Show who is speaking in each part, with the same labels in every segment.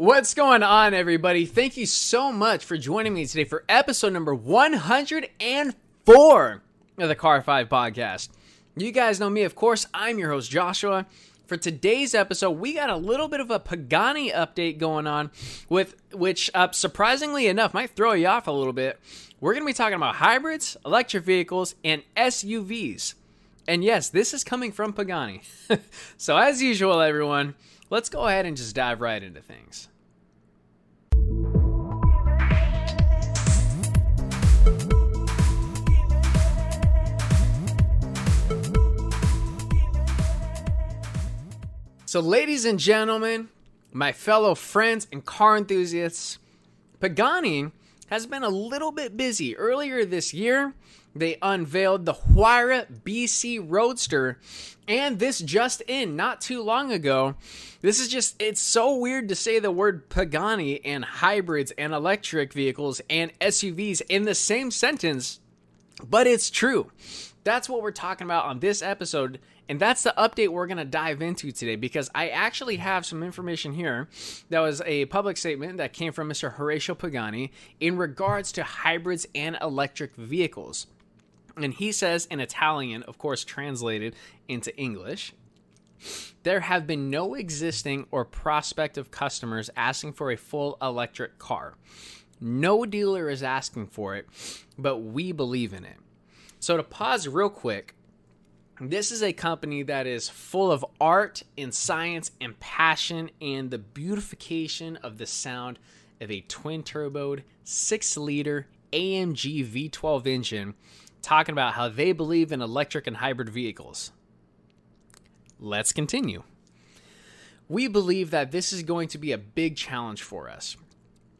Speaker 1: What's going on, everybody? Thank you so much for joining me today for episode number 104 of the Car 5 podcast. You guys know me, of course. I'm your host, Joshua. For today's episode, we got a little bit of a Pagani update going on, with which, uh, surprisingly enough, might throw you off a little bit. We're going to be talking about hybrids, electric vehicles, and SUVs. And yes, this is coming from Pagani. so, as usual, everyone, let's go ahead and just dive right into things. So, ladies and gentlemen, my fellow friends and car enthusiasts, Pagani has been a little bit busy. Earlier this year, they unveiled the Huayra BC Roadster, and this just in not too long ago. This is just, it's so weird to say the word Pagani and hybrids and electric vehicles and SUVs in the same sentence, but it's true. That's what we're talking about on this episode. And that's the update we're going to dive into today because I actually have some information here that was a public statement that came from Mr. Horacio Pagani in regards to hybrids and electric vehicles. And he says in Italian, of course, translated into English, there have been no existing or prospective customers asking for a full electric car. No dealer is asking for it, but we believe in it. So, to pause real quick, this is a company that is full of art and science and passion and the beautification of the sound of a twin turboed 6 liter AMG V12 engine talking about how they believe in electric and hybrid vehicles. Let's continue. We believe that this is going to be a big challenge for us.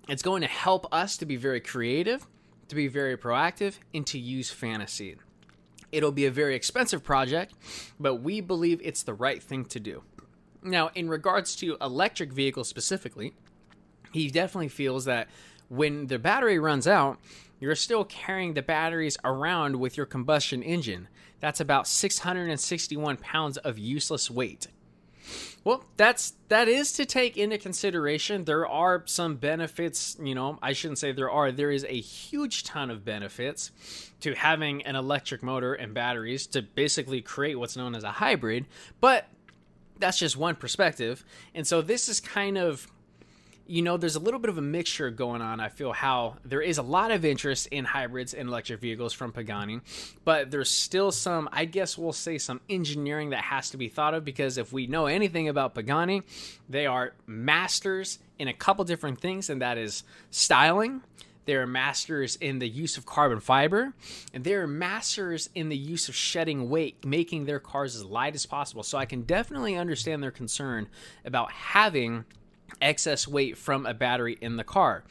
Speaker 1: It's going to help us to be very creative, to be very proactive, and to use fantasy. It'll be a very expensive project, but we believe it's the right thing to do. Now, in regards to electric vehicles specifically, he definitely feels that when the battery runs out, you're still carrying the batteries around with your combustion engine. That's about 661 pounds of useless weight. Well, that's that is to take into consideration. There are some benefits, you know, I shouldn't say there are. There is a huge ton of benefits to having an electric motor and batteries to basically create what's known as a hybrid, but that's just one perspective. And so this is kind of you know, there's a little bit of a mixture going on. I feel how there is a lot of interest in hybrids and electric vehicles from Pagani, but there's still some, I guess we'll say, some engineering that has to be thought of because if we know anything about Pagani, they are masters in a couple different things, and that is styling. They're masters in the use of carbon fiber, and they're masters in the use of shedding weight, making their cars as light as possible. So I can definitely understand their concern about having excess weight from a battery in the car.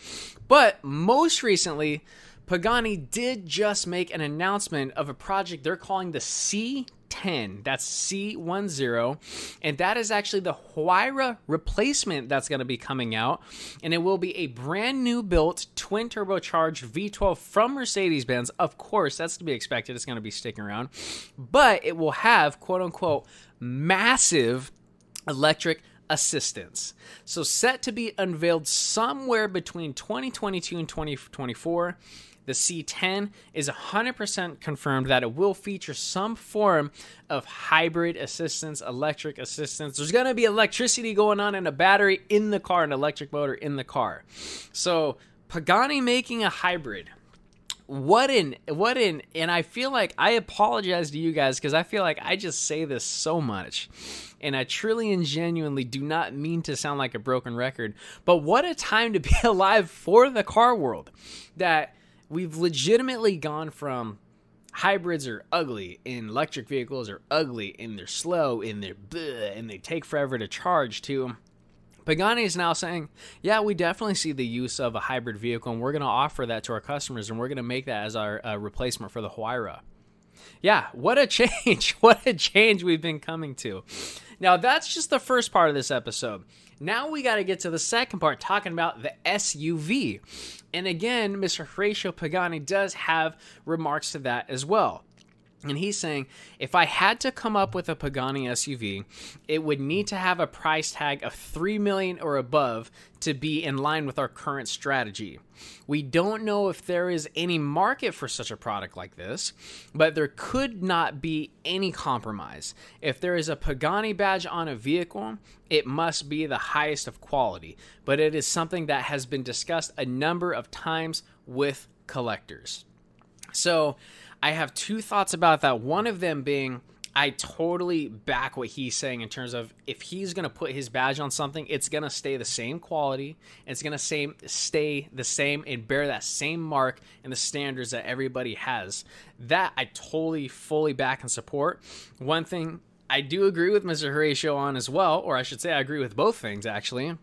Speaker 1: But most recently, Pagani did just make an announcement of a project they're calling the C10. That's C10. And that is actually the Huayra replacement that's going to be coming out. And it will be a brand new built twin turbocharged V12 from Mercedes Benz. Of course, that's to be expected. It's going to be sticking around. But it will have, quote unquote, massive electric assistance. So, set to be unveiled somewhere between 2022 and 2024. The C10 is 100% confirmed that it will feature some form of hybrid assistance, electric assistance. There's going to be electricity going on and a battery in the car, an electric motor in the car. So, Pagani making a hybrid what in what in and i feel like i apologize to you guys because i feel like i just say this so much and i truly and genuinely do not mean to sound like a broken record but what a time to be alive for the car world that we've legitimately gone from hybrids are ugly and electric vehicles are ugly and they're slow and they're bleh, and they take forever to charge to Pagani is now saying, yeah, we definitely see the use of a hybrid vehicle, and we're going to offer that to our customers, and we're going to make that as our uh, replacement for the Huayra. Yeah, what a change! what a change we've been coming to. Now, that's just the first part of this episode. Now we got to get to the second part, talking about the SUV. And again, Mr. Horacio Pagani does have remarks to that as well. And he's saying if I had to come up with a Pagani SUV, it would need to have a price tag of 3 million or above to be in line with our current strategy. We don't know if there is any market for such a product like this, but there could not be any compromise. If there is a Pagani badge on a vehicle, it must be the highest of quality, but it is something that has been discussed a number of times with collectors. So, I have two thoughts about that. One of them being I totally back what he's saying in terms of if he's going to put his badge on something, it's going to stay the same quality. It's going to stay the same and bear that same mark and the standards that everybody has. That I totally, fully back and support. One thing I do agree with Mr. Horacio on as well, or I should say, I agree with both things actually.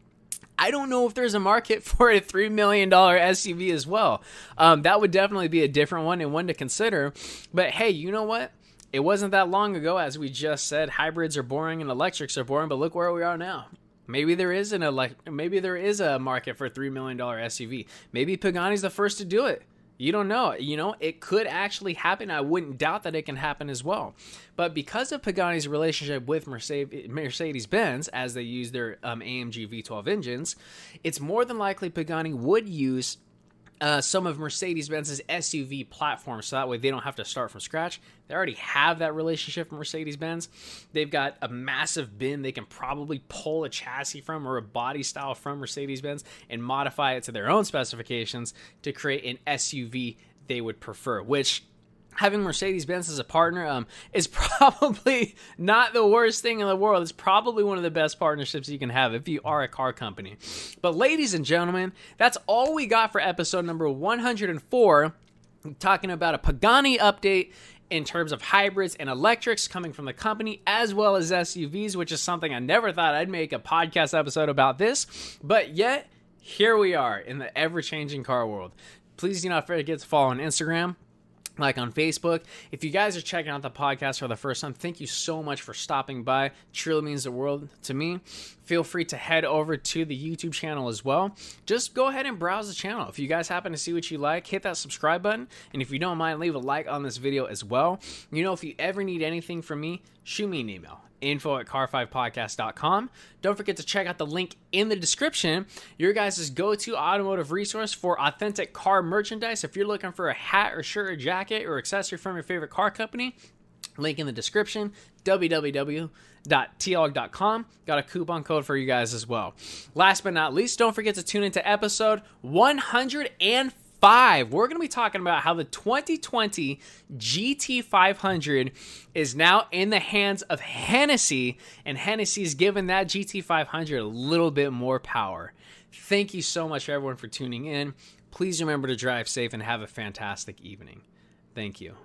Speaker 1: I don't know if there's a market for a $3 million SUV as well. Um, that would definitely be a different one and one to consider. But hey, you know what? It wasn't that long ago, as we just said, hybrids are boring and electrics are boring, but look where we are now. Maybe there is an elect- maybe there is a market for a $3 million SUV. Maybe Pagani's the first to do it. You don't know. You know, it could actually happen. I wouldn't doubt that it can happen as well. But because of Pagani's relationship with Mercedes Benz, as they use their um, AMG V12 engines, it's more than likely Pagani would use uh, some of Mercedes Benz's SUV platforms, so that way they don't have to start from scratch. They already have that relationship with Mercedes Benz. They've got a massive bin they can probably pull a chassis from or a body style from Mercedes Benz and modify it to their own specifications to create an SUV they would prefer, which having Mercedes Benz as a partner um, is probably not the worst thing in the world. It's probably one of the best partnerships you can have if you are a car company. But, ladies and gentlemen, that's all we got for episode number 104. talking about a Pagani update in terms of hybrids and electrics coming from the company, as well as SUVs, which is something I never thought I'd make a podcast episode about this. But yet, here we are in the ever changing car world. Please do not forget to follow on Instagram like on Facebook. If you guys are checking out the podcast for the first time, thank you so much for stopping by. It truly means the world to me. Feel free to head over to the YouTube channel as well. Just go ahead and browse the channel. If you guys happen to see what you like, hit that subscribe button. And if you don't mind, leave a like on this video as well. You know, if you ever need anything from me, shoot me an email info at car5podcast.com. Don't forget to check out the link in the description, your guys' go to automotive resource for authentic car merchandise. If you're looking for a hat or shirt or jacket or accessory from your favorite car company, link in the description www.tialg.com. Got a coupon code for you guys as well. Last but not least, don't forget to tune into episode 105. we're going to be talking about how the 2020 GT500 is now in the hands of Hennessy, and Hennessy's given that GT500 a little bit more power. Thank you so much, everyone, for tuning in. Please remember to drive safe and have a fantastic evening. Thank you.